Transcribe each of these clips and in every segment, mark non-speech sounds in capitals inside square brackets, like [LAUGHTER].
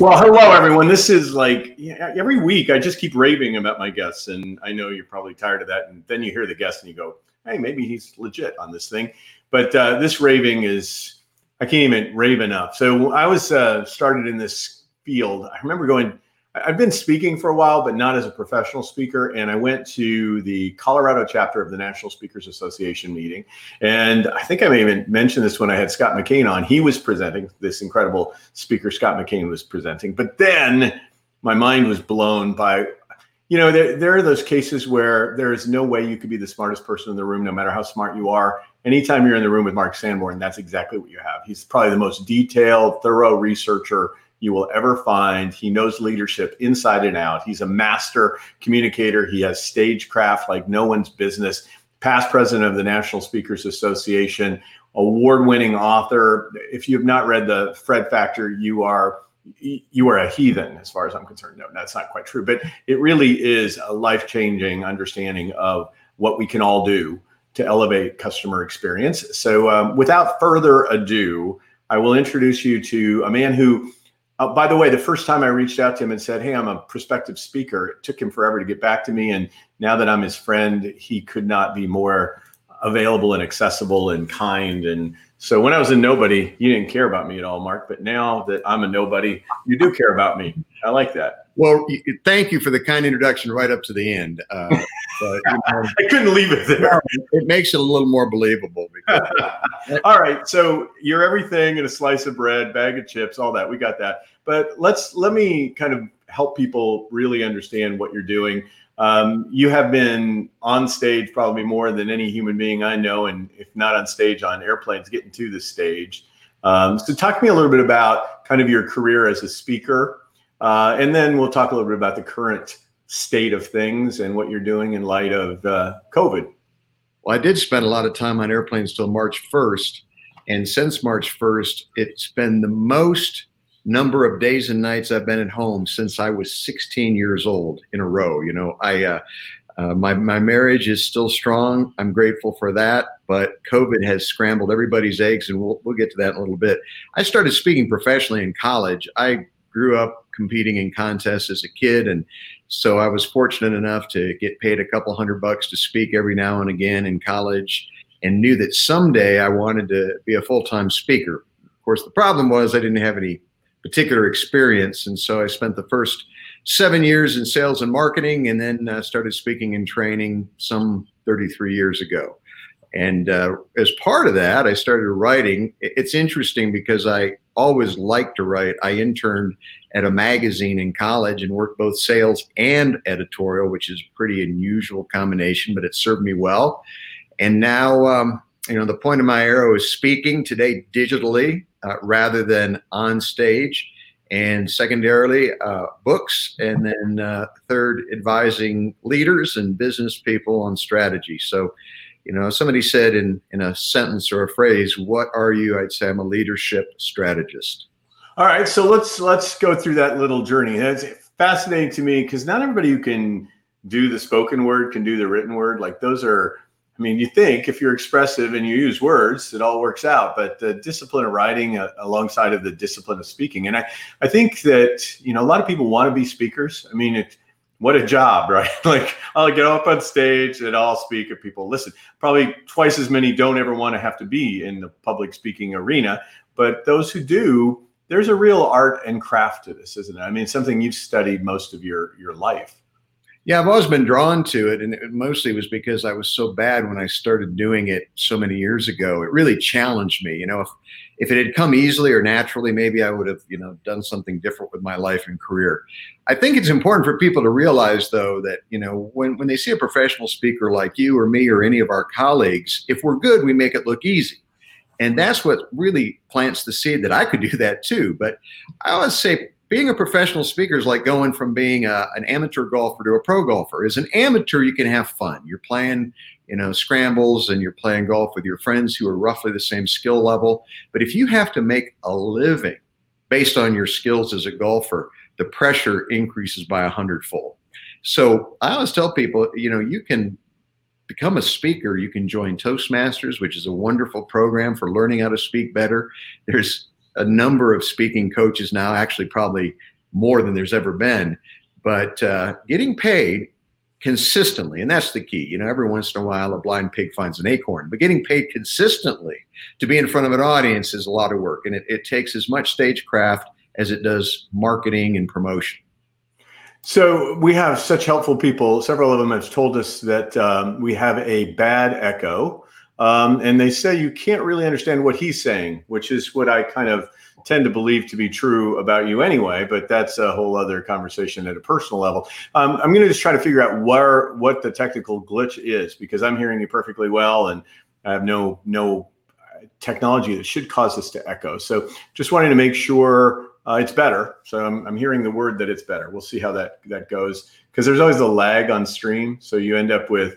Well, hello everyone. This is like every week I just keep raving about my guests, and I know you're probably tired of that. And then you hear the guest and you go, "Hey, maybe he's legit on this thing." But uh, this raving is I can't even rave enough. So I was uh, started in this field. I remember going I've been speaking for a while, but not as a professional speaker. And I went to the Colorado chapter of the National Speakers Association meeting. And I think I may even mention this when I had Scott McKain on. He was presenting, this incredible speaker, Scott McKain was presenting. But then my mind was blown by, you know, there, there are those cases where there is no way you could be the smartest person in the room, no matter how smart you are. Anytime you're in the room with Mark Sanborn, that's exactly what you have. He's probably the most detailed, thorough researcher you will ever find. He knows leadership inside and out. He's a master communicator. He has stagecraft like no one's business. Past president of the National Speakers Association, award winning author. If you have not read the Fred Factor, you are you are a heathen as far as I'm concerned. No, that's not quite true, but it really is a life changing understanding of what we can all do to elevate customer experience. So, um, without further ado, I will introduce you to a man who uh, by the way, the first time I reached out to him and said, "Hey, I'm a prospective speaker," it took him forever to get back to me. And now that I'm his friend, he could not be more available and accessible and kind. And so when I was a nobody, you didn't care about me at all, Mark. But now that I'm a nobody, you do care about me. I like that. Well, thank you for the kind introduction right up to the end. Uh, but, you [LAUGHS] know, I couldn't leave it there. It makes it a little more believable. Because, [LAUGHS] all right, so you're everything in a slice of bread, bag of chips, all that. We got that. But let's let me kind of help people really understand what you're doing. Um, you have been on stage probably more than any human being I know, and if not on stage, on airplanes getting to the stage. Um, so, talk to me a little bit about kind of your career as a speaker, uh, and then we'll talk a little bit about the current state of things and what you're doing in light of uh, COVID. Well, I did spend a lot of time on airplanes till March 1st, and since March 1st, it's been the most number of days and nights I've been at home since I was 16 years old in a row. You know, I uh, uh, my my marriage is still strong. I'm grateful for that, but COVID has scrambled everybody's eggs, and we'll we'll get to that in a little bit. I started speaking professionally in college. I grew up competing in contests as a kid, and so I was fortunate enough to get paid a couple hundred bucks to speak every now and again in college, and knew that someday I wanted to be a full time speaker. Of course, the problem was I didn't have any particular experience. And so I spent the first seven years in sales and marketing and then uh, started speaking and training some 33 years ago. And uh, as part of that, I started writing. It's interesting because I always liked to write. I interned at a magazine in college and worked both sales and editorial, which is a pretty unusual combination, but it served me well. And now, um, you know, the point of my arrow is speaking today digitally uh, rather than on stage. And secondarily, uh, books. And then uh, third, advising leaders and business people on strategy. So, you know, somebody said in, in a sentence or a phrase, what are you? I'd say I'm a leadership strategist. All right. So let's let's go through that little journey. That's fascinating to me because not everybody who can do the spoken word can do the written word. Like those are I mean, you think if you're expressive and you use words, it all works out. But the discipline of writing uh, alongside of the discipline of speaking, and I, I think that you know a lot of people want to be speakers. I mean, it, what a job, [LAUGHS] right? like I'll get up on stage and I'll speak and people listen. Probably twice as many don't ever want to have to be in the public speaking arena, but those who do, there's a real art and craft to this, isn't it? I mean, something you've studied most of your your life. Yeah, I've always been drawn to it, and it mostly was because I was so bad when I started doing it so many years ago. It really challenged me. You know, if if it had come easily or naturally, maybe I would have you know done something different with my life and career. I think it's important for people to realize, though, that you know when when they see a professional speaker like you or me or any of our colleagues, if we're good, we make it look easy. And that's what really plants the seed that I could do that too. But I always say being a professional speaker is like going from being a, an amateur golfer to a pro golfer. As an amateur, you can have fun. You're playing, you know, scrambles and you're playing golf with your friends who are roughly the same skill level. But if you have to make a living based on your skills as a golfer, the pressure increases by a hundredfold. So I always tell people, you know, you can become a speaker. You can join Toastmasters, which is a wonderful program for learning how to speak better. There's a number of speaking coaches now, actually, probably more than there's ever been. But uh, getting paid consistently, and that's the key. You know, every once in a while, a blind pig finds an acorn, but getting paid consistently to be in front of an audience is a lot of work, and it, it takes as much stagecraft as it does marketing and promotion. So we have such helpful people. Several of them have told us that um, we have a bad echo, um, and they say you can't really understand what he's saying, which is what I kind of tend to believe to be true about you anyway. But that's a whole other conversation at a personal level. Um, I'm going to just try to figure out where what the technical glitch is because I'm hearing you perfectly well, and I have no no technology that should cause this to echo. So just wanting to make sure uh, it's better. So I'm, I'm hearing the word that it's better. We'll see how that that goes because there's always a lag on stream. So you end up with,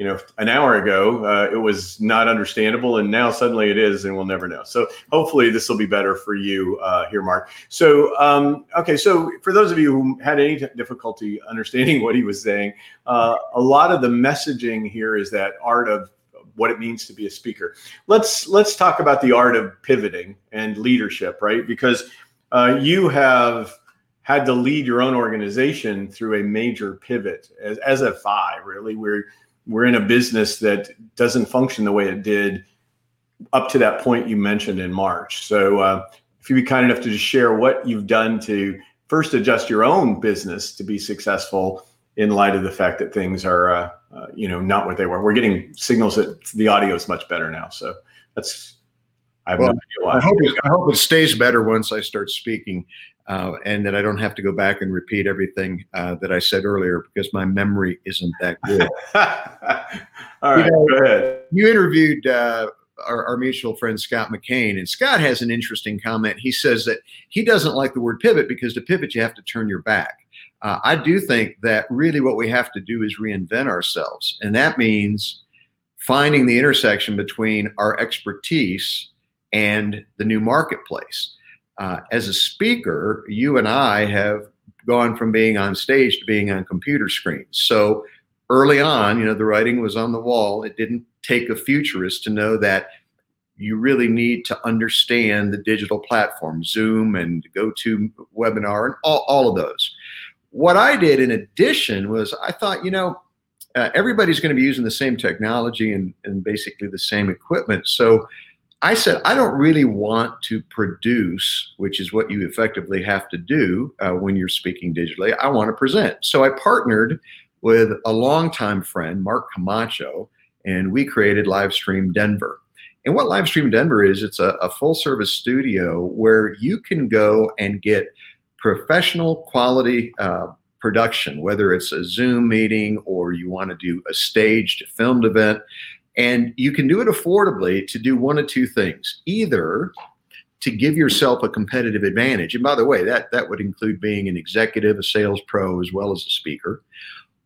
you know, an hour ago uh, it was not understandable, and now suddenly it is, and we'll never know. So hopefully this will be better for you uh, here, Mark. So um, okay, so for those of you who had any difficulty understanding [LAUGHS] what he was saying, uh, a lot of the messaging here is that art of what it means to be a speaker. Let's let's talk about the art of pivoting and leadership, right? Because uh, you have had to lead your own organization through a major pivot as, as a five really we're we're in a business that doesn't function the way it did up to that point you mentioned in march. So uh, if you'd be kind enough to just share what you've done to first adjust your own business to be successful in light of the fact that things are uh, uh, you know not what they were. We're getting signals that the audio is much better now. So that's I, well, no I, hope it, I hope it stays better once I start speaking, uh, and that I don't have to go back and repeat everything uh, that I said earlier because my memory isn't that good. [LAUGHS] All right, you know, go ahead. You interviewed uh, our, our, mutual friend Scott McKain, and Scott has an interesting comment. He says that he doesn't like the word pivot because to pivot you have to turn your back. Uh, I do think that really what we have to do is reinvent ourselves, and that means finding the intersection between our expertise and the new marketplace. Uh, as a speaker, you and I have gone from being on stage to being on computer screens. So early on, you know, the writing was on the wall. It didn't take a futurist to know that you really need to understand the digital platform, Zoom and GoToWebinar and all, all of those. What I did in addition was I thought, you know, uh, everybody's going to be using the same technology and, and basically the same equipment. So I said, I don't really want to produce, which is what you effectively have to do uh, when you're speaking digitally. I want to present. So I partnered with a longtime friend, Mark Camacho, and we created Livestream Denver. And what Livestream Denver is, it's a, a full service studio where you can go and get professional quality uh, production, whether it's a Zoom meeting or you want to do a staged filmed event. And you can do it affordably to do one of two things either to give yourself a competitive advantage. And by the way, that, that would include being an executive, a sales pro, as well as a speaker.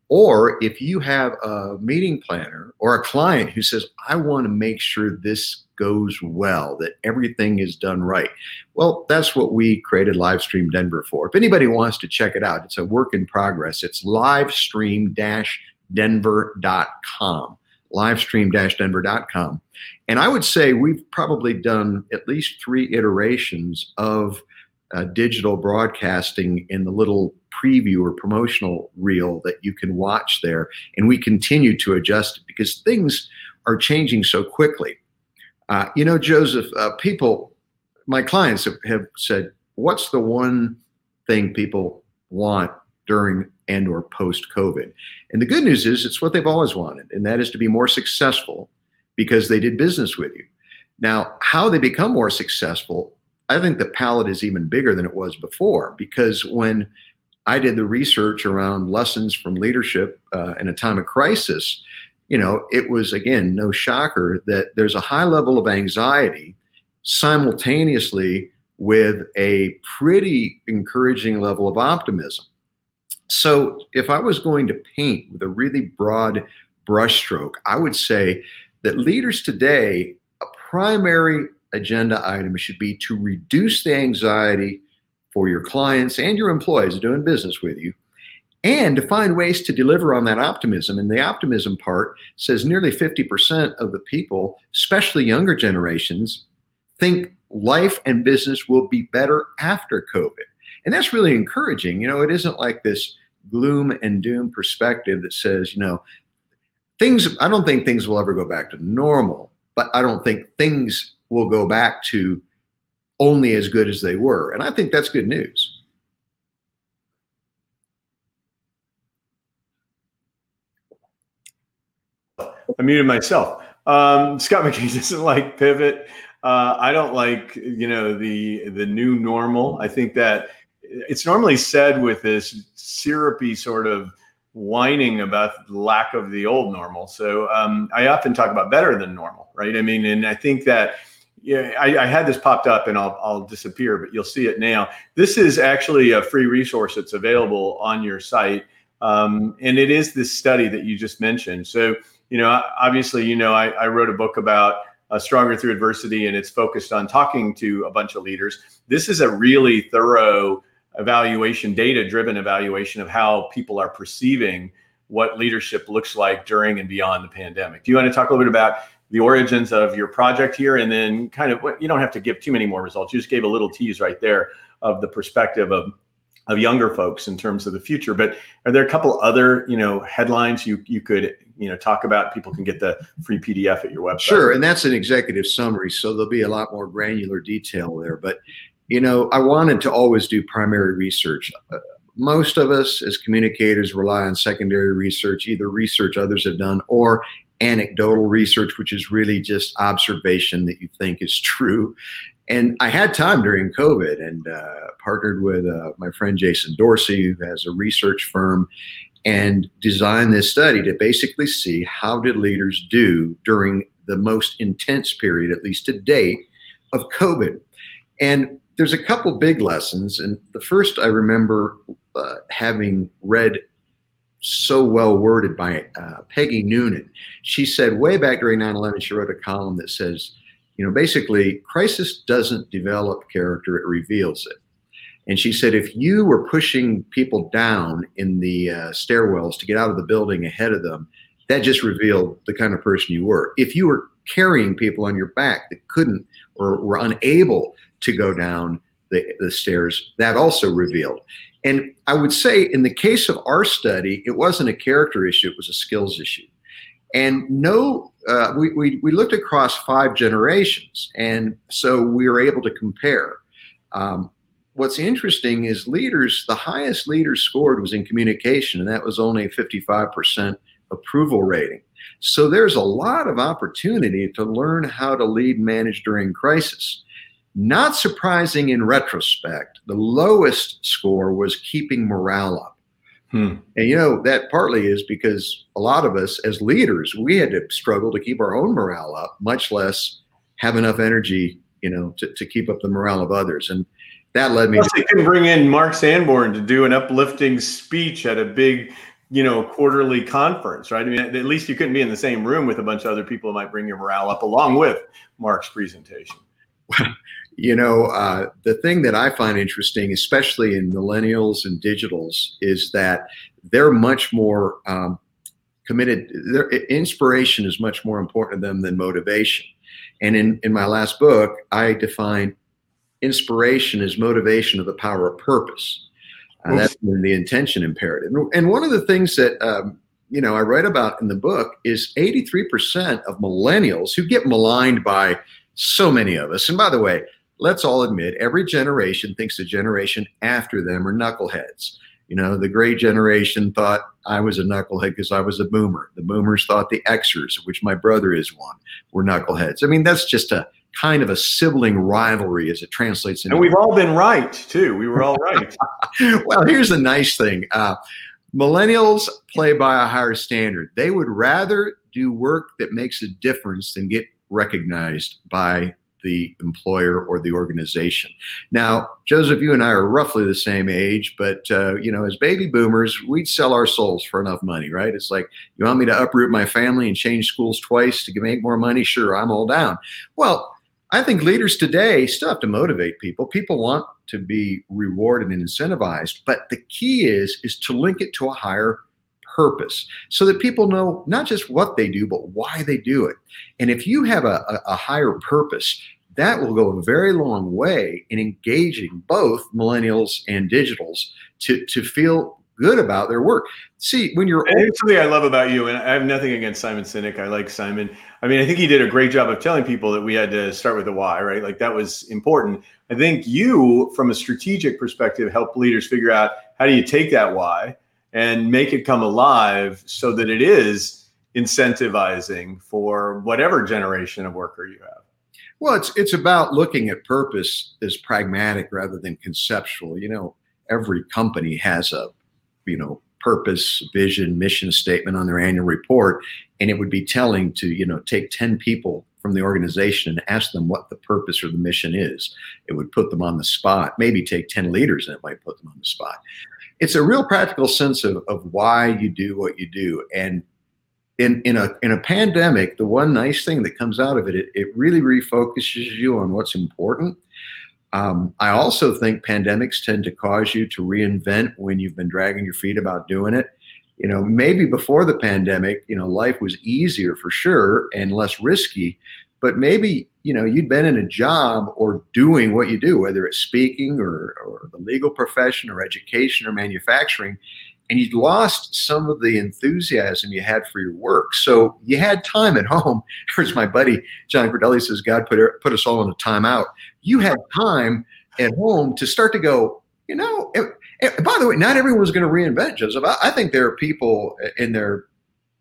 Or if you have a meeting planner or a client who says, I want to make sure this goes well, that everything is done right. Well, that's what we created Livestream Denver for. If anybody wants to check it out, it's a work in progress. It's livestream denver.com livestream-denver.com. And I would say we've probably done at least three iterations of uh, digital broadcasting in the little preview or promotional reel that you can watch there. And we continue to adjust it because things are changing so quickly. Uh, you know, Joseph, uh, people, my clients have, have said, what's the one thing people want during and or post COVID. And the good news is it's what they've always wanted, and that is to be more successful because they did business with you. Now, how they become more successful, I think the palette is even bigger than it was before because when I did the research around lessons from leadership uh, in a time of crisis, you know, it was again no shocker that there's a high level of anxiety simultaneously with a pretty encouraging level of optimism. So if I was going to paint with a really broad brushstroke, I would say that leaders today, a primary agenda item should be to reduce the anxiety for your clients and your employees doing business with you and to find ways to deliver on that optimism. And the optimism part says nearly 50% of the people, especially younger generations, think life and business will be better after COVID. And that's really encouraging. You know, it isn't like this gloom and doom perspective that says, you know, things, I don't think things will ever go back to normal, but I don't think things will go back to only as good as they were. And I think that's good news. I muted myself. Um, Scott McKain [LAUGHS] doesn't like pivot. Uh, I don't like you know the the new normal. I think that it's normally said with this syrupy sort of whining about the lack of the old normal. So um, I often talk about better than normal, right? I mean, and I think that yeah, I, I, had this popped up and I'll, I'll disappear, but you'll see it now. This is actually a free resource that's available on your site. Um, and it is this study that you just mentioned. So, you know, obviously, you know, I, I wrote a book about uh, Stronger Through Adversity and it's focused on talking to a bunch of leaders. This is a really thorough evaluation, data driven evaluation of how people are perceiving what leadership looks like during and beyond the pandemic. Do you want to talk a little bit about the origins of your project here and then kind of you don't have to give too many more results you just gave a little tease right there of the perspective of of younger folks in terms of the future but are there a couple other you know headlines you you could you know talk about people can get the free pdf at your website sure and that's an executive summary so there'll be a lot more granular detail there but you know i wanted to always do primary research uh, most of us as communicators rely on secondary research either research others have done or anecdotal research, which is really just observation that you think is true. And I had time during COVID and uh, partnered with uh, my friend Jason Dorsey, who has a research firm, and designed this study to basically see how did leaders do during the most intense period, at least to date, of COVID. And there's a couple big lessons. And the first I remember uh, having read so well worded by uh, Peggy Noonan. She said way back during 9 11, she wrote a column that says, you know, basically, crisis doesn't develop character, it reveals it. And she said, if you were pushing people down in the uh, stairwells to get out of the building ahead of them, that just revealed the kind of person you were. If you were carrying people on your back that couldn't or were unable to go down the, the stairs, that also revealed. And I would say in the case of our study, it wasn't a character issue, it was a skills issue. And no, uh, we, we, we, looked across five generations. And so we were able to compare. Um, what's interesting is leaders, the highest leaders scored was in communication, and that was only a 55% approval rating. So there's a lot of opportunity to learn how to lead manage during crisis. Not surprising in retrospect, the lowest score was keeping morale up. Hmm. And you know, that partly is because a lot of us as leaders, we had to struggle to keep our own morale up, much less have enough energy, you know, to, to keep up the morale of others. And that led me Plus to they bring in Mark Sanborn to do an uplifting speech at a big, you know, quarterly conference, right? I mean, at least you couldn't be in the same room with a bunch of other people who might bring your morale up along with Mark's presentation. [LAUGHS] you know, uh, the thing that I find interesting, especially in millennials and digitals, is that they're much more um, committed. Their inspiration is much more important to them than motivation. And in, in my last book, I define inspiration as motivation of the power of purpose. Uh, that's the intention imperative. And one of the things that um, you know I write about in the book is 83% of millennials who get maligned by so many of us. And by the way, let's all admit every generation thinks the generation after them are knuckleheads. You know, the great generation thought I was a knucklehead because I was a boomer. The boomers thought the Xers, which my brother is one, were knuckleheads. I mean, that's just a kind of a sibling rivalry as it translates into. And we've all been right, too. We were all right. [LAUGHS] well, here's the nice thing uh, millennials play by a higher standard. They would rather do work that makes a difference than get recognized by the employer or the organization. Now, Joseph, you and I are roughly the same age, but uh, you know, as baby boomers, we'd sell our souls for enough money, right? It's like you want me to uproot my family and change schools twice to make more money. Sure, I'm all down. Well, I think leaders today still have to motivate people. People want to be rewarded and incentivized, but the key is is to link it to a higher purpose so that people know not just what they do, but why they do it. And if you have a, a, a higher purpose, that will go a very long way in engaging both millennials and digitals to, to feel good about their work. See, when you're old- something I love about you, and I have nothing against Simon Sinek. I like Simon. I mean, I think he did a great job of telling people that we had to start with the why, right? Like that was important. I think you, from a strategic perspective, help leaders figure out how do you take that why and make it come alive so that it is incentivizing for whatever generation of worker you have. Well, it's it's about looking at purpose as pragmatic rather than conceptual. You know, every company has a, you know, purpose, vision, mission statement on their annual report, and it would be telling to you know take ten people from the organization and ask them what the purpose or the mission is. It would put them on the spot. Maybe take ten leaders and it might put them on the spot. It's a real practical sense of of why you do what you do, and in in a in a pandemic, the one nice thing that comes out of it, it, it really refocuses you on what's important. Um, I also think pandemics tend to cause you to reinvent when you've been dragging your feet about doing it. You know, maybe before the pandemic, you know, life was easier for sure and less risky, but maybe you know you'd been in a job or doing what you do, whether it's speaking or, or the legal profession or education or manufacturing, and you'd lost some of the enthusiasm you had for your work. So you had time at home. [LAUGHS] Here's my buddy John Cordelli says, God put, put us all in a timeout. You had time at home to start to go, you know, by the way, not everyone's going to reinvent Joseph. I, I think there are people in their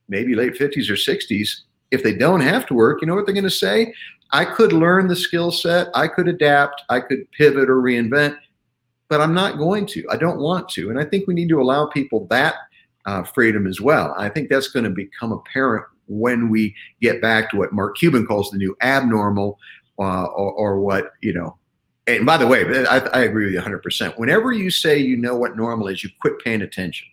maybe late 50s or 60s, if they don't have to work, you know what they're going to say? I could learn the skill set, I could adapt, I could pivot or reinvent but I'm not going to. I don't want to. And I think we need to allow people that uh, freedom as well. I think that's going to become apparent when we get back to what Mark Cuban calls the new abnormal, uh, or, or, what, you know. And by the way, I, I, agree with you 100%. Whenever you say you know what normal is, you quit paying attention.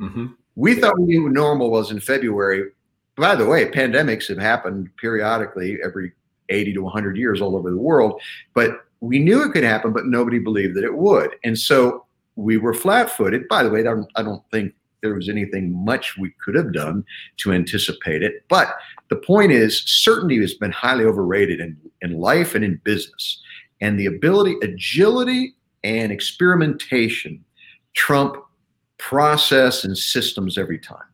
Mm-hmm. We thought we knew what normal was in February. By the way, pandemics have happened periodically every 80 to 100 years all over the world. But we knew it could happen, but nobody believed that it would. And so we were flat footed. By the way, I don't, I don't think there was anything much we could have done to anticipate it. But the point is, certainty has been highly overrated in, in life and in business. And the ability, agility, and experimentation trump process and systems every time.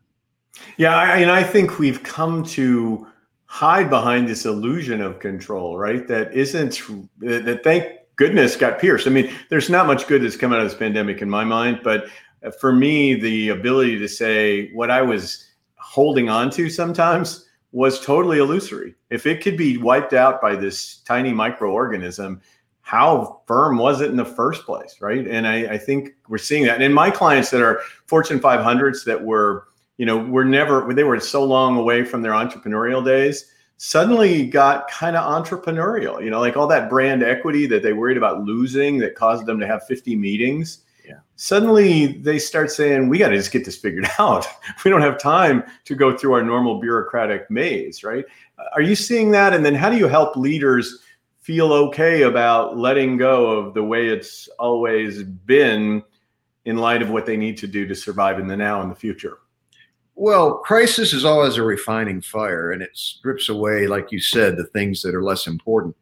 Yeah, I, and I think we've come to hide behind this illusion of control, right? That isn't that thank goodness got pierced. I mean, there's not much good that's come out of this pandemic in my mind, but uh, for me, the ability to say what I was holding on to sometimes was totally illusory. If it could be wiped out by this tiny microorganism, how firm was it in the first place, right? And I, I think we're seeing that. And in my clients that are Fortune 500s that were you know, were never they were so long away from their entrepreneurial days, suddenly got kind of entrepreneurial. You know, like all that brand equity that they worried about losing that caused them to have 50 meetings. Yeah. Suddenly they start saying, we got to just get this figured [LAUGHS] out. we don't have time to go through our normal bureaucratic maze, right? Uh, are you seeing that? And then how do you help leaders feel okay about letting go of the way it's always been in light of what they need to do to survive in the now and the future? Well, crisis is always a refining fire, and it strips away, like you said, the things that are less important.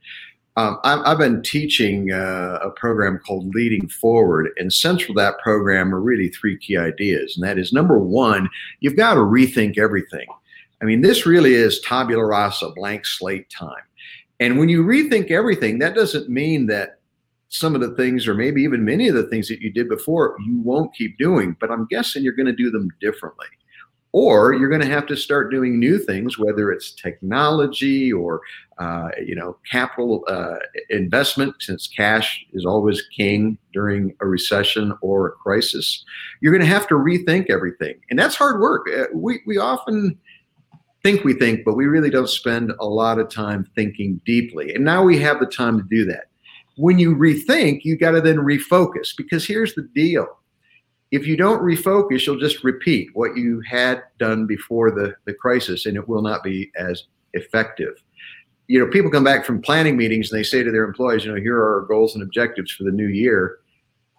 Um, I've been teaching uh, a program called Leading Forward, and central to that program are really three key ideas. And that is number one, you've got to rethink everything. I mean, this really is tabula rasa, blank slate time. And when you rethink everything, that doesn't mean that some of the things, or maybe even many of the things that you did before, you won't keep doing, but I'm guessing you're going to do them differently or you're going to have to start doing new things whether it's technology or uh, you know capital uh, investment since cash is always king during a recession or a crisis you're going to have to rethink everything. And that's hard work. Uh, we, we often think we think but we really don't spend a lot of time thinking deeply. And now we have the time to do that. When you rethink you got to then refocus because here's the deal if you don't refocus, you'll just repeat what you had done before the, the crisis, and it will not be as effective. You know, people come back from planning meetings and they say to their employees, you know, here are our goals and objectives for the new year.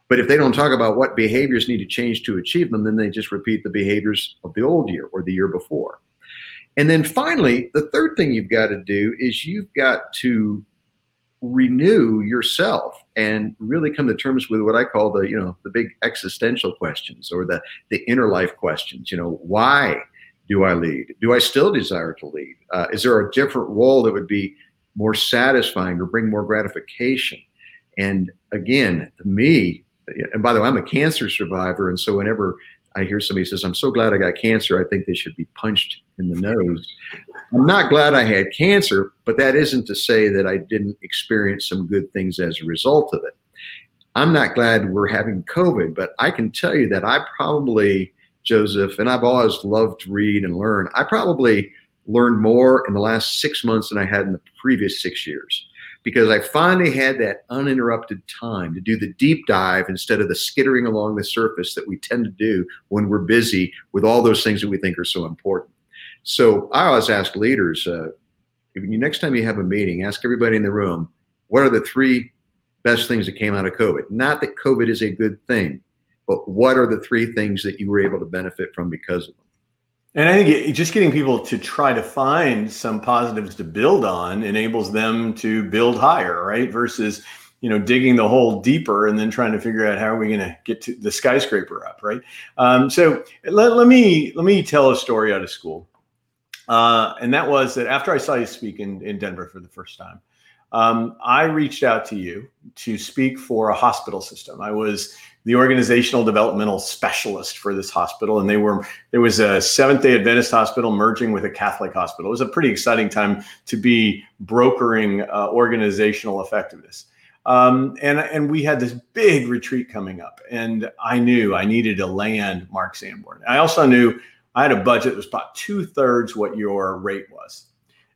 But if they don't talk about what behaviors need to change to achieve them, then they just repeat the behaviors of the old year or the year before. And then finally, the third thing you've got to do is you've got to renew yourself and really come to terms with what I call the, you know, the big existential questions or the the inner life questions. You know, why do I lead? Do I still desire to lead? Uh, is there a different role that would be more satisfying or bring more gratification? And again, to me, and by the way, I'm a cancer survivor, and so whenever I hear somebody says, "I'm so glad I got cancer," I think they should be punched in the nose. I'm not glad I had cancer, but that isn't to say that I didn't experience some good things as a result of it. I'm not glad we're having COVID, but I can tell you that I probably, Joseph, and I've always loved to read and learn. I probably learned more in the last six months than I had in the previous six years because I finally had that uninterrupted time to do the deep dive instead of the skittering along the surface that we tend to do when we're busy with all those things that we think are so important. So I always ask leaders, uh, you, next time you have a meeting, ask everybody in the room, what are the three best things that came out of COVID? Not that COVID is a good thing, but what are the three things that you were able to benefit from because of them? And I think just getting people to try to find some positives to build on enables them to build higher, right? Versus, you know, digging the hole deeper and then trying to figure out how are we going to get the skyscraper up, right? Um, so let, let me let me tell a story out of school. Uh, and that was that after I saw you speak in, in Denver for the first time, um, I reached out to you to speak for a hospital system. I was the organizational developmental specialist for this hospital, and they were there was a Seventh Day Adventist hospital merging with a Catholic hospital. It was a pretty exciting time to be brokering uh, organizational effectiveness. Um, and and we had this big retreat coming up, and I knew I needed to land Mark Sanborn. I also knew I had a budget that was about two thirds what your rate was.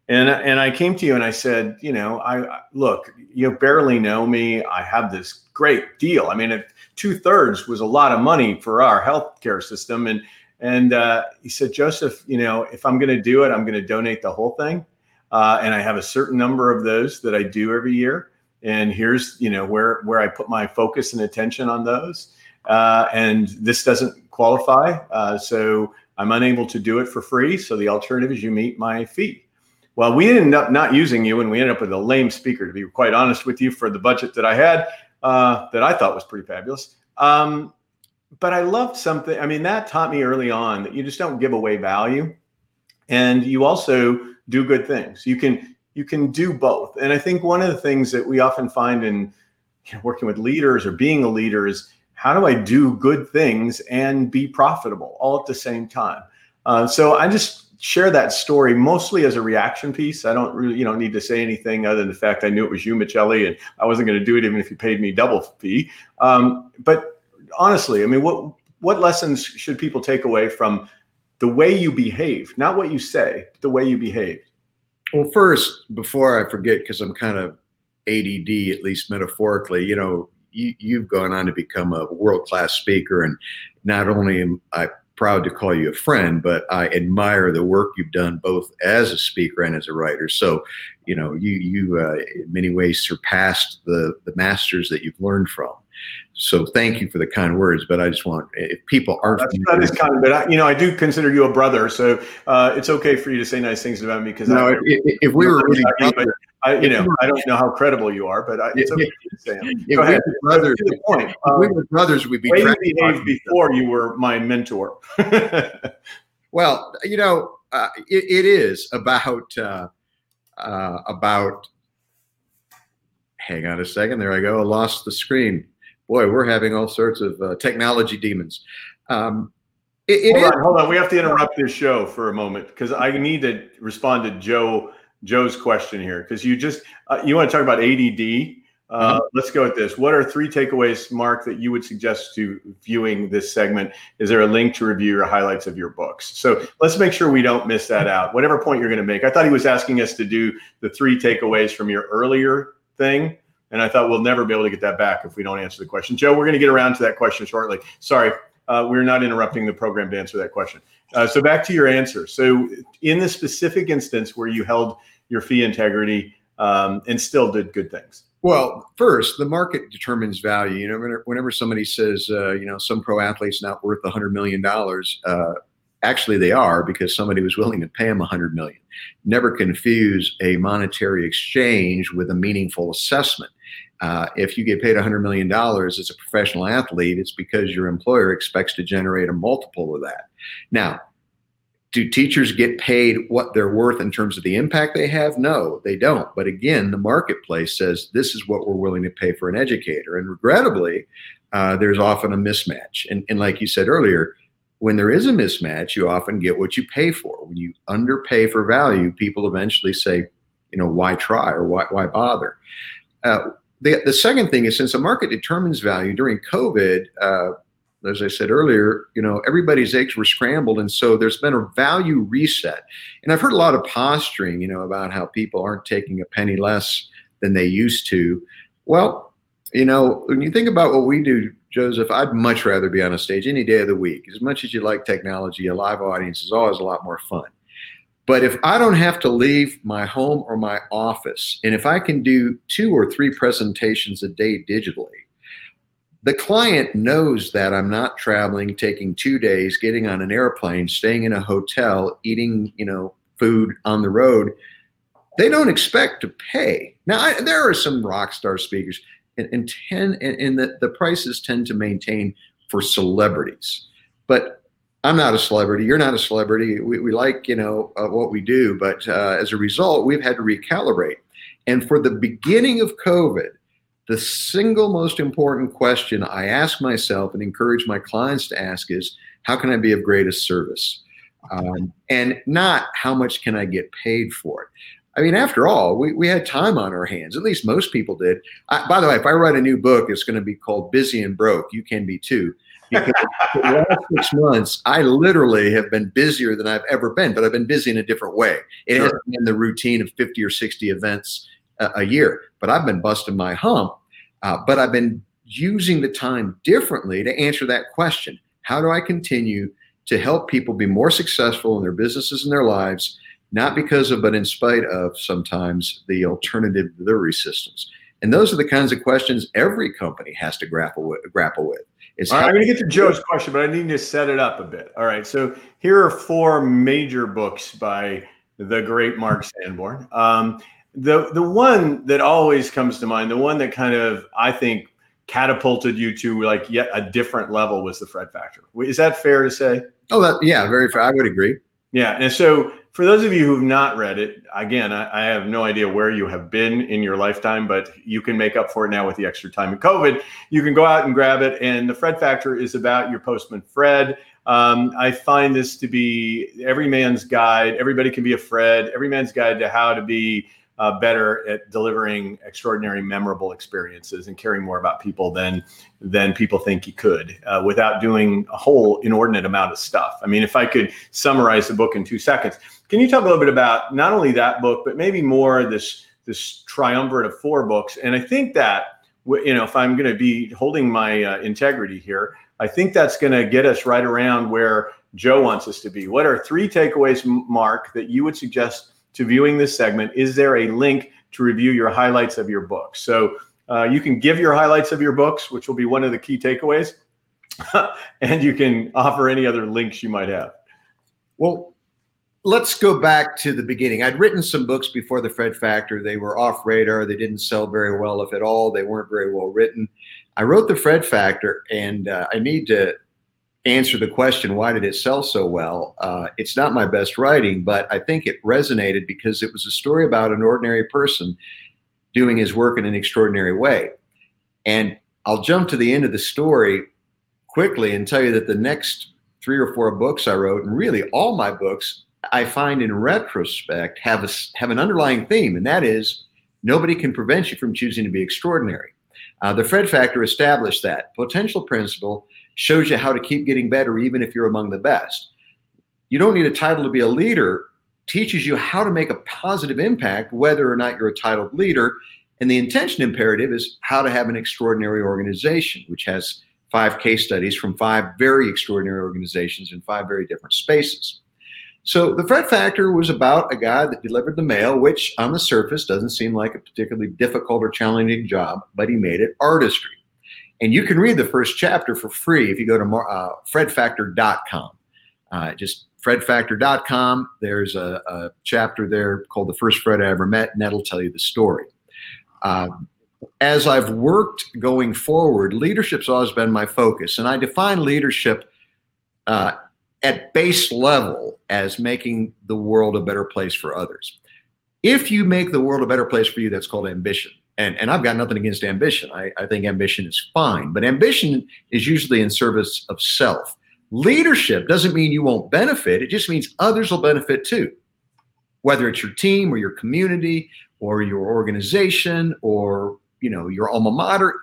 And, and I came to you and I said, you know, I look, you barely know me. I have this great deal. I mean, two thirds was a lot of money for our healthcare system. And and uh, he said, Joseph, you know, if I'm going to do it, I'm going to donate the whole thing. Uh, and I have a certain number of those that I do every year. And here's, you know, where where I put my focus and attention on those. Uh, and this doesn't qualify, uh, so I'm unable to do it for free. So the alternative is you meet my fee. Well, we ended up not using you, and we ended up with a lame speaker, to be quite honest with you, for the budget that I had, uh, that I thought was pretty fabulous. Um, but I loved something. I mean, that taught me early on that you just don't give away value, and you also do good things. You can you can do both. And I think one of the things that we often find in you know, working with leaders or being a leader is how do I do good things and be profitable all at the same time? Uh, so I just share that story mostly as a reaction piece. I don't really, you know, need to say anything other than the fact I knew it was you, Michelli, and I wasn't going to do it even if you paid me double fee. Um, but honestly, I mean, what what lessons should people take away from the way you behave, not what you say, the way you behave? Well, first, before I forget, because I'm kind of ADD, at least metaphorically, you know, you, you've gone on to become a world class speaker, and not only am I proud to call you a friend, but I admire the work you've done both as a speaker and as a writer. So, you know, you you uh, in many ways surpassed the the masters that you've learned from. So thank you for the kind words, but I just want if people aren't That's, that is kind, but I, you know I do consider you a brother, so uh, it's okay for you to say nice things about me because no, I, if, if, we were really brother, I, you know I don't know how credible you are, but I, it's okay to say them. If we were brothers, the point. If we were brothers, we'd be way you behaved before you were my mentor. [LAUGHS] well, you know, uh, it, it is about uh, uh, about. Hang on a second. There I go. I lost the screen boy, we're having all sorts of uh, technology demons. Um, it, it hold, on, hold on, we have to interrupt this show for a moment because I need to respond to Joe Joe's question here because you just uh, you want to talk about ADD. Uh, mm-hmm. Let's go with this. What are three takeaways, Mark, that you would suggest to viewing this segment? Is there a link to review your highlights of your books? So let's make sure we don't miss that out. Whatever point you're going to make. I thought he was asking us to do the three takeaways from your earlier thing. And I thought we'll never be able to get that back if we don't answer the question. Joe, we're going to get around to that question shortly. Sorry, uh, we're not interrupting the program to answer that question. Uh, so back to your answer. So in the specific instance where you held your fee integrity um, and still did good things. Well, first, the market determines value. You know, whenever somebody says, uh, you know, some pro athlete's not worth a hundred million dollars, uh, actually they are because somebody was willing to pay them 100 million. Never confuse a monetary exchange with a meaningful assessment. Uh, if you get paid $100 million as a professional athlete, it's because your employer expects to generate a multiple of that. Now, do teachers get paid what they're worth in terms of the impact they have? No, they don't. But again, the marketplace says this is what we're willing to pay for an educator. And regrettably, uh, there's often a mismatch. And, and like you said earlier, when there is a mismatch, you often get what you pay for. When you underpay for value, people eventually say, you know, why try or why, why bother? Uh, the, the second thing is since the market determines value during COVID, uh, as I said earlier, you know, everybody's eggs were scrambled. And so there's been a value reset. And I've heard a lot of posturing, you know, about how people aren't taking a penny less than they used to. Well, you know, when you think about what we do, Joseph, I'd much rather be on a stage any day of the week. As much as you like technology, a live audience is always a lot more fun. But if I don't have to leave my home or my office, and if I can do two or three presentations a day digitally, the client knows that I'm not traveling, taking two days, getting on an airplane, staying in a hotel, eating, you know, food on the road. They don't expect to pay. Now, I, there are some rock star speakers, and, and ten, and, and the, the prices tend to maintain for celebrities. But I'm not a celebrity. You're not a celebrity. We, we like, you know, uh, what we do, but uh, as a result, we've had to recalibrate. And for the beginning of COVID, the single most important question I ask myself and encourage my clients to ask is how can I be of greatest service? Um, and not how much can I get paid for it. I mean, after all, we, we had time on our hands. At least most people did. I, by the way, if I write a new book, it's going to be called Busy and Broke. You can be too. Because the last six months, I literally have been busier than I've ever been, but I've been busy in a different way. It sure. hasn't been the routine of 50 or 60 events a, a year, but I've been busting my hump uh, but I've been using the time differently to answer that question. How do I continue to help people be more successful in their businesses and their lives, not because of, but in spite of sometimes the alternative delivery systems? And those are the kinds of questions every company has to grapple with. Grapple with. It's right, I'm going to get to Joe's question, but I need to set it up a bit. All right. So here are four major books by the great Mark Sanborn. Um, the the one that always comes to mind, the one that kind of I think catapulted you to like yet a different level was the Fred Factor. Is that fair to say? Oh, that yeah, very fair. I would agree. Yeah, and so for those of you who've not read it, again, I, I, have no idea where you have been in your lifetime, but you can make up for it now with the extra time in COVID. You can go out and grab it, and the Fred Factor is about your postman Fred. Um, I find this to be every man's guide. Everybody can be a Fred. Every man's guide to how to be uh, better at delivering extraordinary, memorable experiences and caring more about people than than people think he could, uh, without doing a whole inordinate amount of stuff. I mean, if I could summarize the book in two seconds, can you talk a little bit about not only that book, but maybe more this this triumvirate of four books? And I think that you know, if I'm going to be holding my uh, integrity here, I think that's going to get us right around where Joe wants us to be. What are three takeaways, Mark, that you would suggest? To viewing this segment, is there a link to review your highlights of your book? So uh, you can give your highlights of your books, which will be one of the key takeaways, [LAUGHS] and you can offer any other links you might have. Well, let's go back to the beginning. I'd written some books before the Fred Factor. They were off radar. They didn't sell very well, if at all. They weren't very well written. I wrote the Fred Factor, and uh, I need to answer the question, why did it sell so well? Uh, it's not my best writing, but I think it resonated because it was a story about an ordinary person doing his work in an extraordinary way. And I'll jump to the end of the story quickly and tell you that the next three or four books I wrote, and really all my books, I find in retrospect have a, have an underlying theme, and that is nobody can prevent you from choosing to be extraordinary. Uh, the Fred Factor established that potential principle shows you how to keep getting better, even if you're among the best. You don't need a title to be a leader, teaches you how to make a positive impact, whether or not you're a titled leader. And the intention imperative is how to have an extraordinary organization, which has five case studies from five very extraordinary organizations in five very different spaces. So the Fred Factor was about a guy that delivered the mail, which on the surface doesn't seem like a particularly difficult or challenging job, but he made it artistry. And you can read the first chapter for free if you go to uh, fredfactor.com. Uh, just fredfactor.com. There's a, a, chapter there called The First Fred I Ever Met, and that'll tell you the story. Uh, as I've worked going forward, leadership's always been my focus. And I define leadership uh, at base level as making the world a better place for others. If you make the world a better place for you, that's called ambition. And, and I've got nothing against ambition. I, I think ambition is fine, but ambition is usually in service of self. Leadership doesn't mean you won't benefit, it just means others will benefit too. Whether it's your team or your community or your organization or you know your alma mater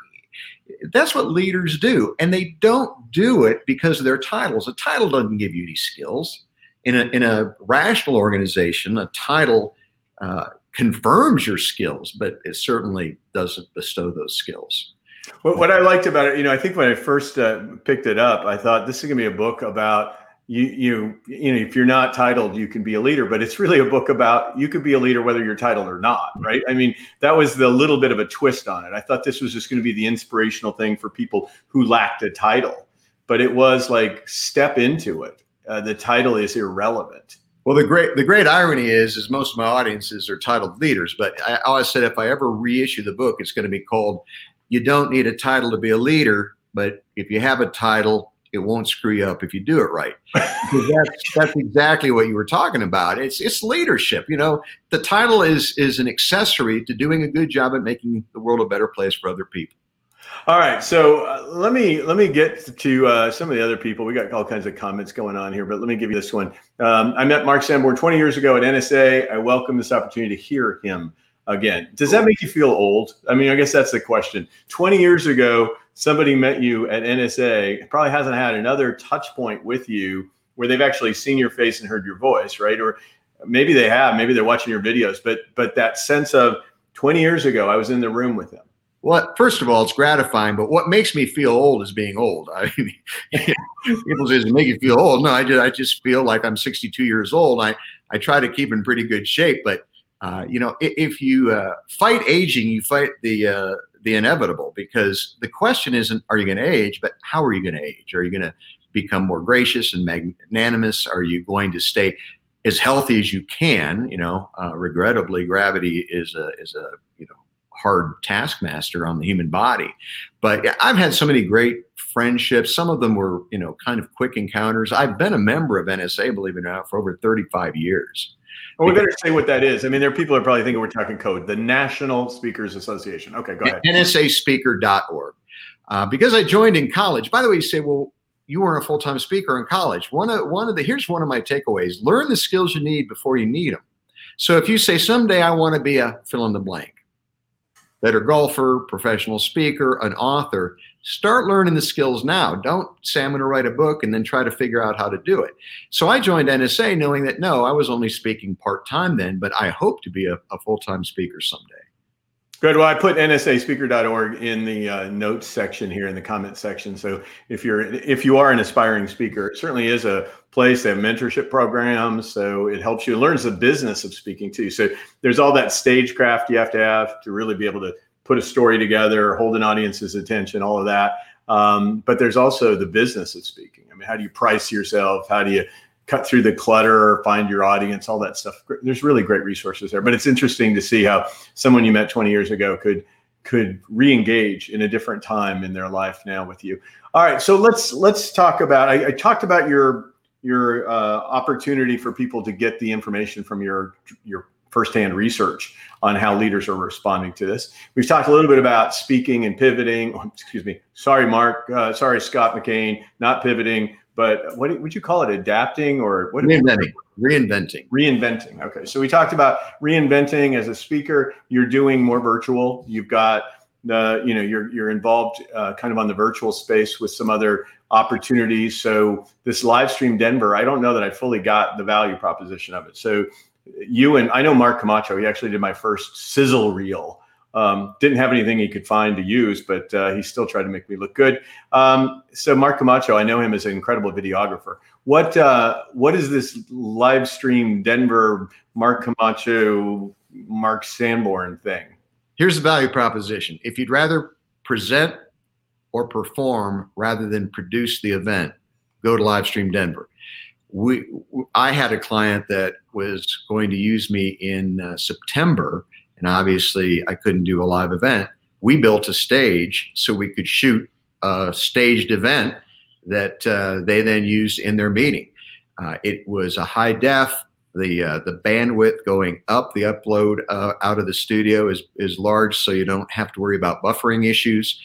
that's what leaders do and they don't do it because of their titles a title doesn't give you any skills in a, in a rational organization a title uh, confirms your skills but it certainly doesn't bestow those skills. What, what i liked about it you know i think when i first uh, picked it up i thought this is going to be a book about you you you know if you're not titled you can be a leader but it's really a book about you could be a leader whether you're titled or not right? I mean that was the little bit of a twist on it. I thought this was just going to be the inspirational thing for people who lacked a title but it was like step into it. Uh, the title is irrelevant well the great the great irony is is most of my audiences are titled leaders but i always said if i ever reissue the book it's going to be called you don't need a title to be a leader but if you have a title it won't screw you up if you do it right. [LAUGHS] that's, that's exactly what you were talking about. It's it's leadership. You know, the title is is an accessory to doing a good job at making the world a better place for other people. All right, so uh, let me let me get to uh, some of the other people. We got all kinds of comments going on here, but let me give you this one. Um, I met Mark Sanborn 20 years ago at NSA. I welcome this opportunity to hear him again. Does that make you feel old? I mean, I guess that's the question. 20 years ago, somebody met you at NSA, probably hasn't had another touch point with you where they've actually seen your face and heard your voice, right? Or maybe they have, maybe they're watching your videos, but but that sense of 20 years ago, I was in the room with them. Well, first of all, it's gratifying, but what makes me feel old is being old. [LAUGHS] I mean, people say, "Does it make you feel old?" No, I just, I just feel like I'm 62 years old. I, I try to keep in pretty good shape, but uh, you know, if, if you uh, fight aging, you fight the uh, the inevitable because the question isn't are you going to age, but how are you going to age? Are you going to become more gracious and magnanimous? Are you going to stay as healthy as you can? You know, uh, regrettably, gravity is a is a you know hard taskmaster on the human body. But I've had so many great friendships. Some of them were you know kind of quick encounters. I've been a member of NSA, believe it or not, for over 35 years. Well, we better say what that is. I mean, there are people are probably thinking we're talking code. The National Speakers Association. Okay, go ahead. NSAspeaker.org. Uh, because I joined in college. By the way, you say, well, you weren't a full time speaker in college. One of one of the here's one of my takeaways: learn the skills you need before you need them. So if you say someday I want to be a fill in the blank, better golfer, professional speaker, an author, start learning the skills now. Don't say I'm going to write a book and then try to figure out how to do it. So I joined NSA knowing that no, I was only speaking part time then, but I hope to be a, a full time speaker someday. Good. Well, I put nsaspeaker.org in the uh, notes section here in the comment section. So if you're if you are an aspiring speaker, it certainly is a place. They have mentorship programs, so it helps you. Learns the business of speaking too. So there's all that stagecraft you have to have to really be able to put a story together, hold an audience's attention, all of that. Um, but there's also the business of speaking. I mean, how do you price yourself? How do you cut through the clutter, find your audience, all that stuff? There's really great resources there. But it's interesting to see how someone you met 20 years ago could could re-engage in a different time in their life now with you. All right, so let's let's talk about. I, I talked about your your uh, opportunity for people to get the information from your your firsthand research on how leaders are responding to this. We've talked a little bit about speaking and pivoting. Oh, [LAUGHS] excuse me. Sorry, Mark. Uh, sorry, Scott McKain. Not pivoting, but what would you call it? Adapting or what? Reinventing. Reinventing. Reinventing. Okay. So we talked about reinventing as a speaker. You're doing more virtual. You've got the you know you're you're involved uh, kind of on the virtual space with some other opportunities so this live stream denver i don't know that i fully got the value proposition of it so you and I know Mark Camacho. He actually did my first sizzle reel. Um, didn't have anything he could find to use, but uh, he still tried to make me look good. Um, so Mark Camacho, I know him as an incredible videographer. What uh, what is this live stream Denver Mark Camacho Mark Sanborn thing? Here's the value proposition: if you'd rather present or perform rather than produce the event, go to Livestream Denver we I had a client that was going to use me in uh, September, and obviously I couldn't do a live event. We built a stage so we could shoot a staged event that uh, they then used in their meeting. Uh, it was a high def. The uh, the bandwidth going up, the upload uh, out of the studio is is large, so you don't have to worry about buffering issues.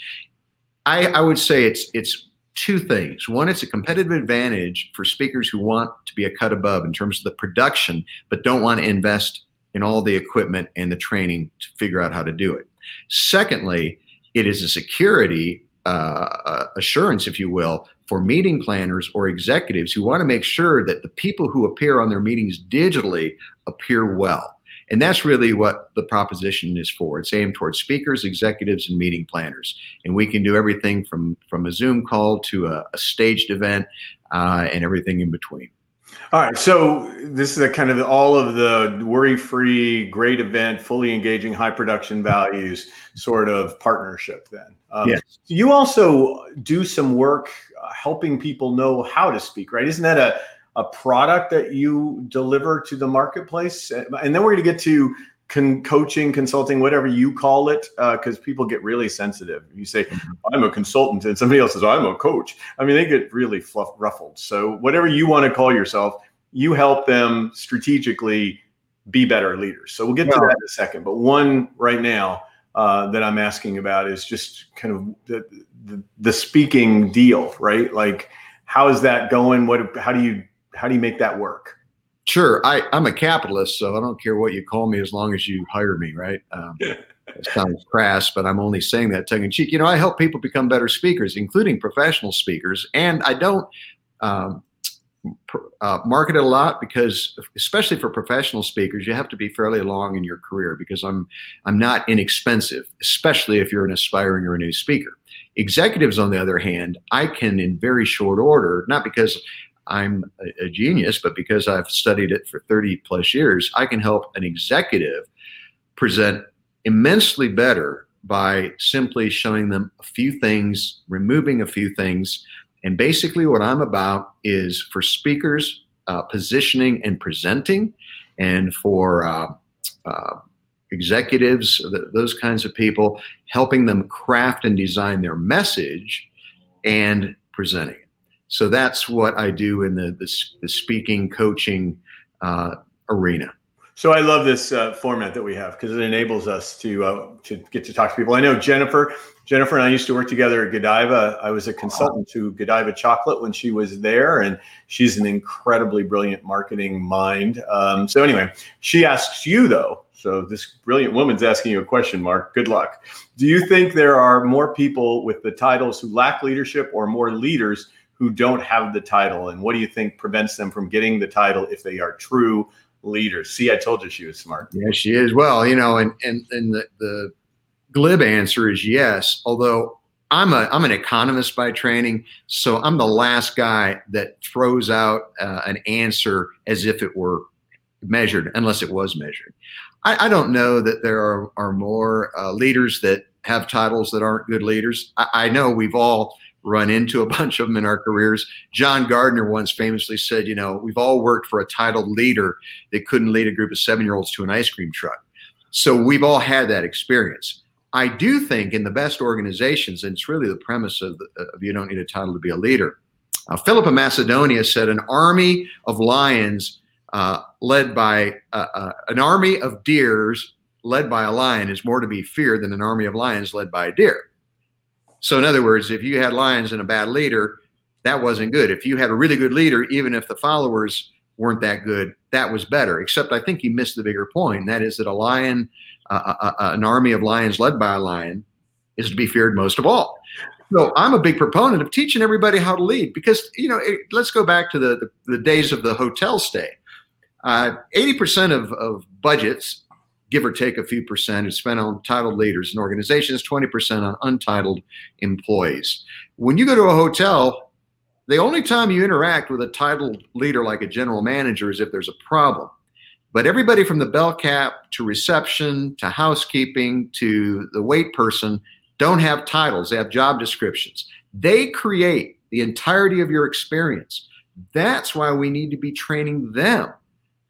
I, I would say it's it's two things. One, it's a competitive advantage for speakers who want to be a cut above in terms of the production, but don't want to invest in all the equipment and the training to figure out how to do it. Secondly, it is a security uh, assurance, if you will, for meeting planners or executives who want to make sure that the people who appear on their meetings digitally appear well. And that's really what the proposition is for. It's aimed towards speakers, executives, and meeting planners. And we can do everything from from a Zoom call to a, a staged event uh, and everything in between. All right, so this is a kind of all of the worry-free, great event, fully engaging, high production values sort of partnership. Then, um, yes. You also do some work uh, helping people know how to speak, right? Isn't that a a product that you deliver to the marketplace and then we're going to get to con- coaching consulting whatever you call it because uh, people get really sensitive. You say mm-hmm. i'm a consultant and somebody else says i'm a coach. I mean they get really fluff, ruffled. So whatever you want to call yourself you help them strategically be better leaders. So we'll get to that in a second but one right now uh, that i'm asking about is just kind of the, the, the speaking deal right? Like how is that going? What how do you how do you make that work? Sure. I, I'm a capitalist, so I don't care what you call me as long as you hire me, right? Um, [LAUGHS] it sounds crass, but I'm only saying that tongue in cheek. You know, I help people become better speakers, including professional speakers, and I don't um, uh, market it a lot because, especially for professional speakers, you have to be fairly long in your career because I'm I'm not inexpensive, especially if you're an aspiring or a new speaker. Executives, on the other hand, I can in very short order, not because I'm a, a genius, but because I've studied it for 30 plus years, I can help an executive present immensely better by simply showing them a few things, removing a few things. And basically, what I'm about is for speakers, uh, positioning and presenting, and for uh, uh, executives, th- those kinds of people, helping them craft and design their message and presenting so that's what I do in the the, the speaking coaching uh, arena. So I love this uh, format that we have because it enables us to uh, to get to talk to people. I know Jennifer. Jennifer and I used to work together at Godiva. I was a consultant to Godiva Chocolate when she was there, and she's an incredibly brilliant marketing mind. Um, so anyway, she asks you though. So this brilliant woman's asking you a question, Mark. Good luck. Do you think there are more people with the titles who lack leadership, or more leaders who don't have the title? And what do you think prevents them from getting the title if they are true leaders? See i told you she was smart. Yeah she is. Well you know and and, and the, the glib answer is yes although i'm a i'm an economist by training so i'm the last guy that throws out uh, an answer as if it were measured unless it was measured. I, I don't know that there are, are more uh, leaders that have titles that aren't good leaders. I, I know we've all run into a [LAUGHS] bunch of them in our careers. John Gardner once famously said, you know, we've all worked for a titled leader that couldn't lead a group of seven year olds to an ice cream truck. So we've all had that experience. I do think in the best organizations, and it's really the premise of, of you don't need a title to be a leader. Uh, Philip of Macedonia said, an army of lions uh, led by uh, uh an army of deers led by a lion is more to be feared than an army of lions led by a deer. So, in other words, if you had lions and a bad leader, that wasn't good. If you had a really good leader, even if the followers weren't that good, that was better. Except I think you missed the bigger point. That is that a lion, uh, uh, an army of lions led by a lion, is to be feared most of all. So I'm a big proponent of teaching everybody how to lead because you know it, let's go back to the, the, the days of the hotel stay. Uh, eighty percent of, of budgets give or take a few percent, is spent on titled leaders and organizations, 20% on untitled employees. When you go to a hotel, the only time you interact with a titled leader like a general manager is if there's a problem. But everybody from the bell cap to reception to housekeeping to the wait person don't have titles, they have job descriptions. They create the entirety of your experience. That's why we need to be training them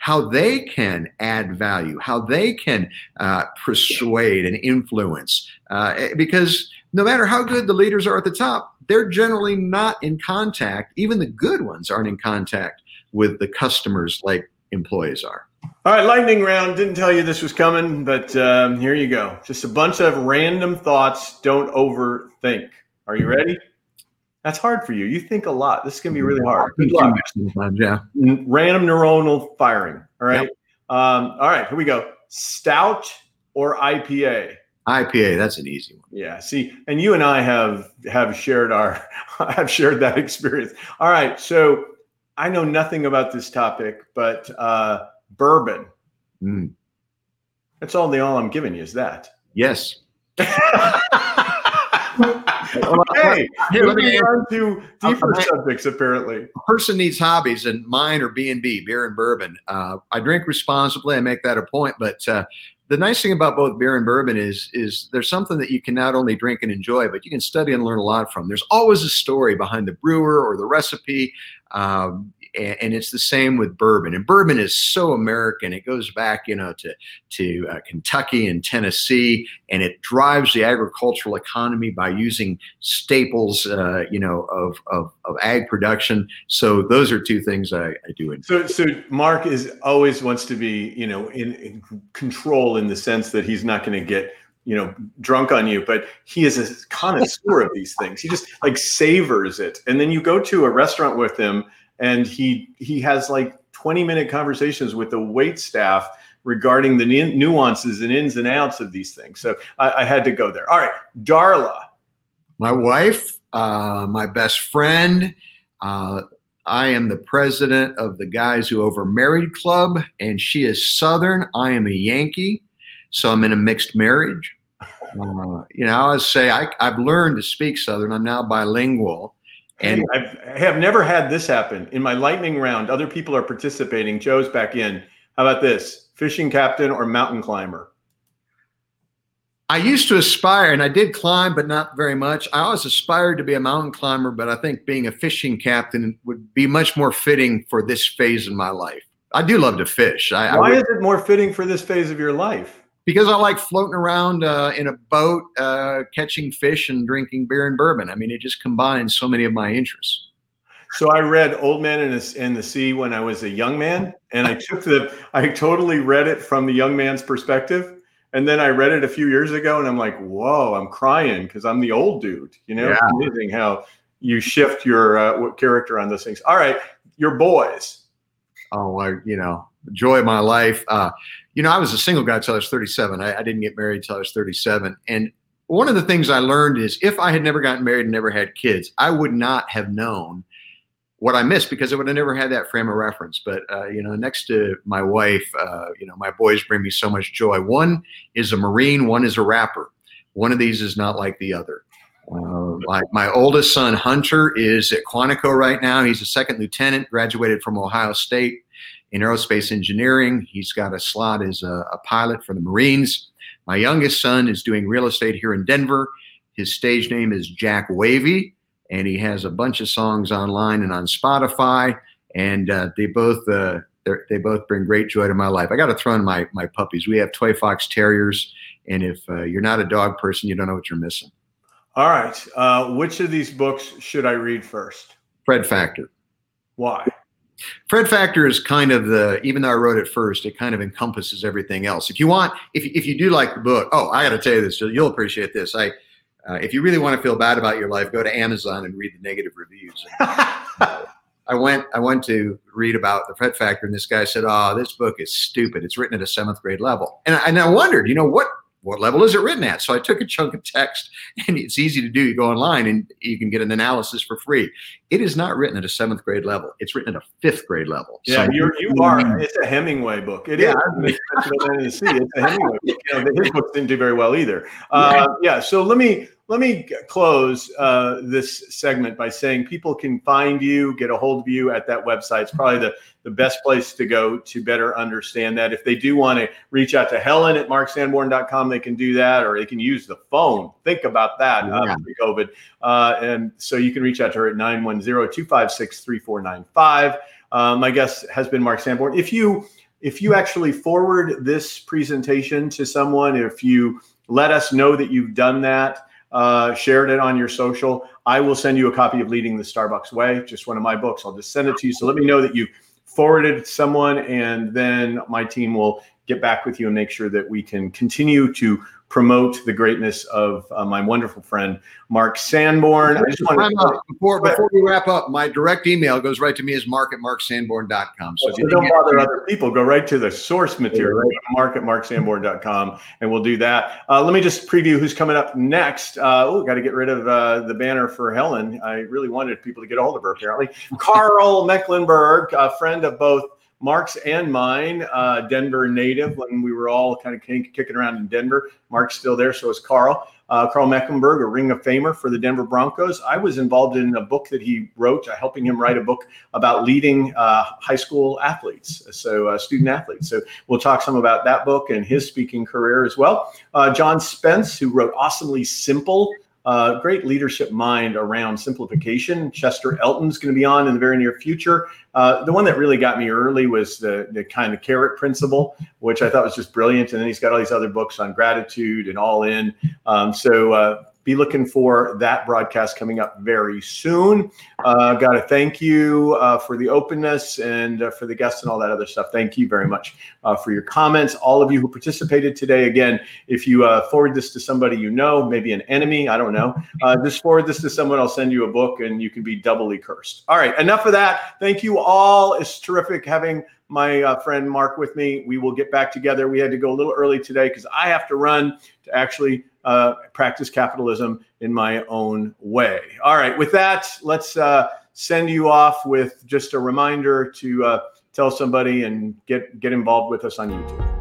how they can add value, how they can uh, persuade and influence. Uh, eh, because no matter how good the leaders are at the top, they're generally not in contact. Even the good ones aren't in contact with the customers like employees are. All right, lightning round. Didn't tell you this was coming, but um, here you go. Just a bunch of random thoughts. Don't overthink. Are you ready? That's hard for you. You think a lot. This is gonna be really hard. Good luck. Yeah. Random neuronal firing. All right. Yep. Um, all right. Here we go. Stout or IPA? IPA. That's an easy one. Yeah. See, and you and I have have shared our [LAUGHS] have shared that experience. All right. So I know nothing about this topic, but uh, bourbon. Mm. That's all the all I'm giving you is that. Yes. [LAUGHS] okay, here, let me on to deeper subjects. Apparently, a person needs hobbies, and mine are B and B, beer and bourbon. Uh, I drink responsibly. I make that a point, but uh, the nice thing about both beer and bourbon is is there's something that you can not only drink and enjoy, but you can study and learn a lot from. There's always a story behind the brewer or the recipe. Um, and it's the same with bourbon. And bourbon is so American; it goes back, you know, to to uh, Kentucky and Tennessee, and it drives the agricultural economy by using staples, uh, you know, of, of of ag production. So those are two things I, I do. Enjoy. So so Mark is always wants to be, you know, in, in control in the sense that he's not going to get you know drunk on you but he is a connoisseur of these things he just like savors it and then you go to a restaurant with him and he he has like 20 minute conversations with the wait staff regarding the nuances and ins and outs of these things. So I, I had to go there. All right, Darla. My wife, uh, my best friend. Uh, I am the president of the Guys Who Over Married Club, and she is Southern. I am a Yankee, so I'm in a mixed marriage. Uh, you know, I say I, I've learned to speak Southern. I'm now bilingual. And I've, I have never had this happen in my lightning round. Other people are participating. Joe's back in. How about this? Fishing captain or mountain climber? I used to aspire, and I did climb, but not very much. I always aspired to be a mountain climber, but I think being a fishing captain would be much more fitting for this phase in my life. I do love to fish. I, Why I is it more fitting for this phase of your life? Because I like floating around uh, in a boat, uh, catching fish and drinking beer and bourbon. I mean, it just combines so many of my interests. So I read Old Man in the, Sea when I was a young man, and I [LAUGHS] took the I totally read it from the young man's perspective, and then I read it a few years ago, and I'm like, whoa, I'm crying because I'm the old dude. You know, yeah. it's amazing how you shift your uh, character on those things. All right, your boys. Oh, I you know joy of my life. Uh, you know, I was a single guy until I was 37. I, I didn't get married until I was 37. And one of the things I learned is if I had never gotten married and never had kids, I would not have known what I missed because I would have never had that frame of reference. But uh, you know, next to my wife, uh, you know, my boys bring me so much joy. One is a Marine, one is a rapper. One of these is not like the other. Like my oldest son Hunter is at Quantico right now. He's a second lieutenant, graduated from Ohio State in aerospace engineering. He's got a slot as a, a pilot for the Marines. My youngest son is doing real estate here in Denver. His stage name is Jack Wavy, and he has a bunch of songs online and on Spotify. And uh, they both uh, they both bring great joy to my life. I got to throw in my my puppies. We have toy fox terriers, and if uh, you're not a dog person, you don't know what you're missing. All right, uh, which of these books should I read first? Fred Factor. Why? Fred Factor is kind of the, even though I wrote it first, it kind of encompasses everything else. If you want, if, if you do like the book, oh, I got to tell you this, you'll appreciate this. I, uh, if you really want to feel bad about your life, go to Amazon and read the negative reviews. [LAUGHS] I went, I went to read about the Fred Factor, and this guy said, "Oh, this book is stupid. It's written at a seventh grade level." And I, and I wondered, you know, what what level is it written at? So I took a chunk of text, [LAUGHS] and it's easy to do. You go online and you can get an analysis for free. It is not written at a seventh grade level. It's written at a fifth grade level. Yeah, so you're, you are. It's a Hemingway book. It yeah. is. It's a Hemingway book. [LAUGHS] You know, his books didn't do very well either. Uh, yeah. yeah. So let me let me close uh, this segment by saying people can find you, get a hold of you at that website. It's probably the, the best place to go to better understand that. If they do want to reach out to Helen at marksanborn.com, they can do that, or they can use the phone. Think about that yeah. uh, COVID. Uh, and so you can reach out to her at 910 256 3495. Uh, my guest has been Mark Sanborn. If you if you actually forward this presentation to someone, if you let us know that you've done that, uh, shared it on your social, I will send you a copy of Leading the Starbucks Way, just one of my books. I'll just send it to you. So let me know that you forwarded someone, and then my team will get back with you and make sure that we can continue to promote the greatness of uh, my wonderful friend Mark Sanborn. I just want to before before we wrap up, my direct email goes right to me as mark at marksanborn.com. So, so don't bother other people. Go right to the source material, right. mark at marksanborn.com, and we'll do that. Uh, let me just preview who's coming up next. Uh, oh, got to get rid of uh, the banner for Helen. I really wanted people to get a hold of her, apparently. Karl Mecklenburg, a friend of both Mark's and mine, uh, Denver native, when we were all kind of kicking around in Denver. Mark's still there, so is Karl. Uh, Karl Mecklenburg, a Ring of Famer for the Denver Broncos. I was involved in a book that he wrote, uh, helping him write a book about leading uh, high school athletes, so uh, student athletes. So we'll talk some about that book and his speaking career as well. Uh, John Spence, who wrote Awesomely Simple uh, great leadership mind around simplification. Chester Elton's going to be on in the very near future. Uh, the one that really got me early was the, the kind of carrot principle, which I thought was just brilliant. And then he's got all these other books on gratitude and all in. Um, so uh, be looking for that broadcast coming up very soon. Uh, Got to thank you uh, for the openness and uh, for the guests and all that other stuff. Thank you very much uh, for your comments. All of you who participated today. Again, if you uh, forward this to somebody you know, maybe an enemy, I don't know, uh, just forward this to someone. I'll send you a book and you can be doubly cursed. All right, enough of that. Thank you all. It's terrific having my uh, friend Mark with me. We will get back together. We had to go a little early today because I have to run to actually uh, practice capitalism in my own way. All right, with that, let's uh, send you off with just a reminder to uh, tell somebody and get get involved with us on YouTube.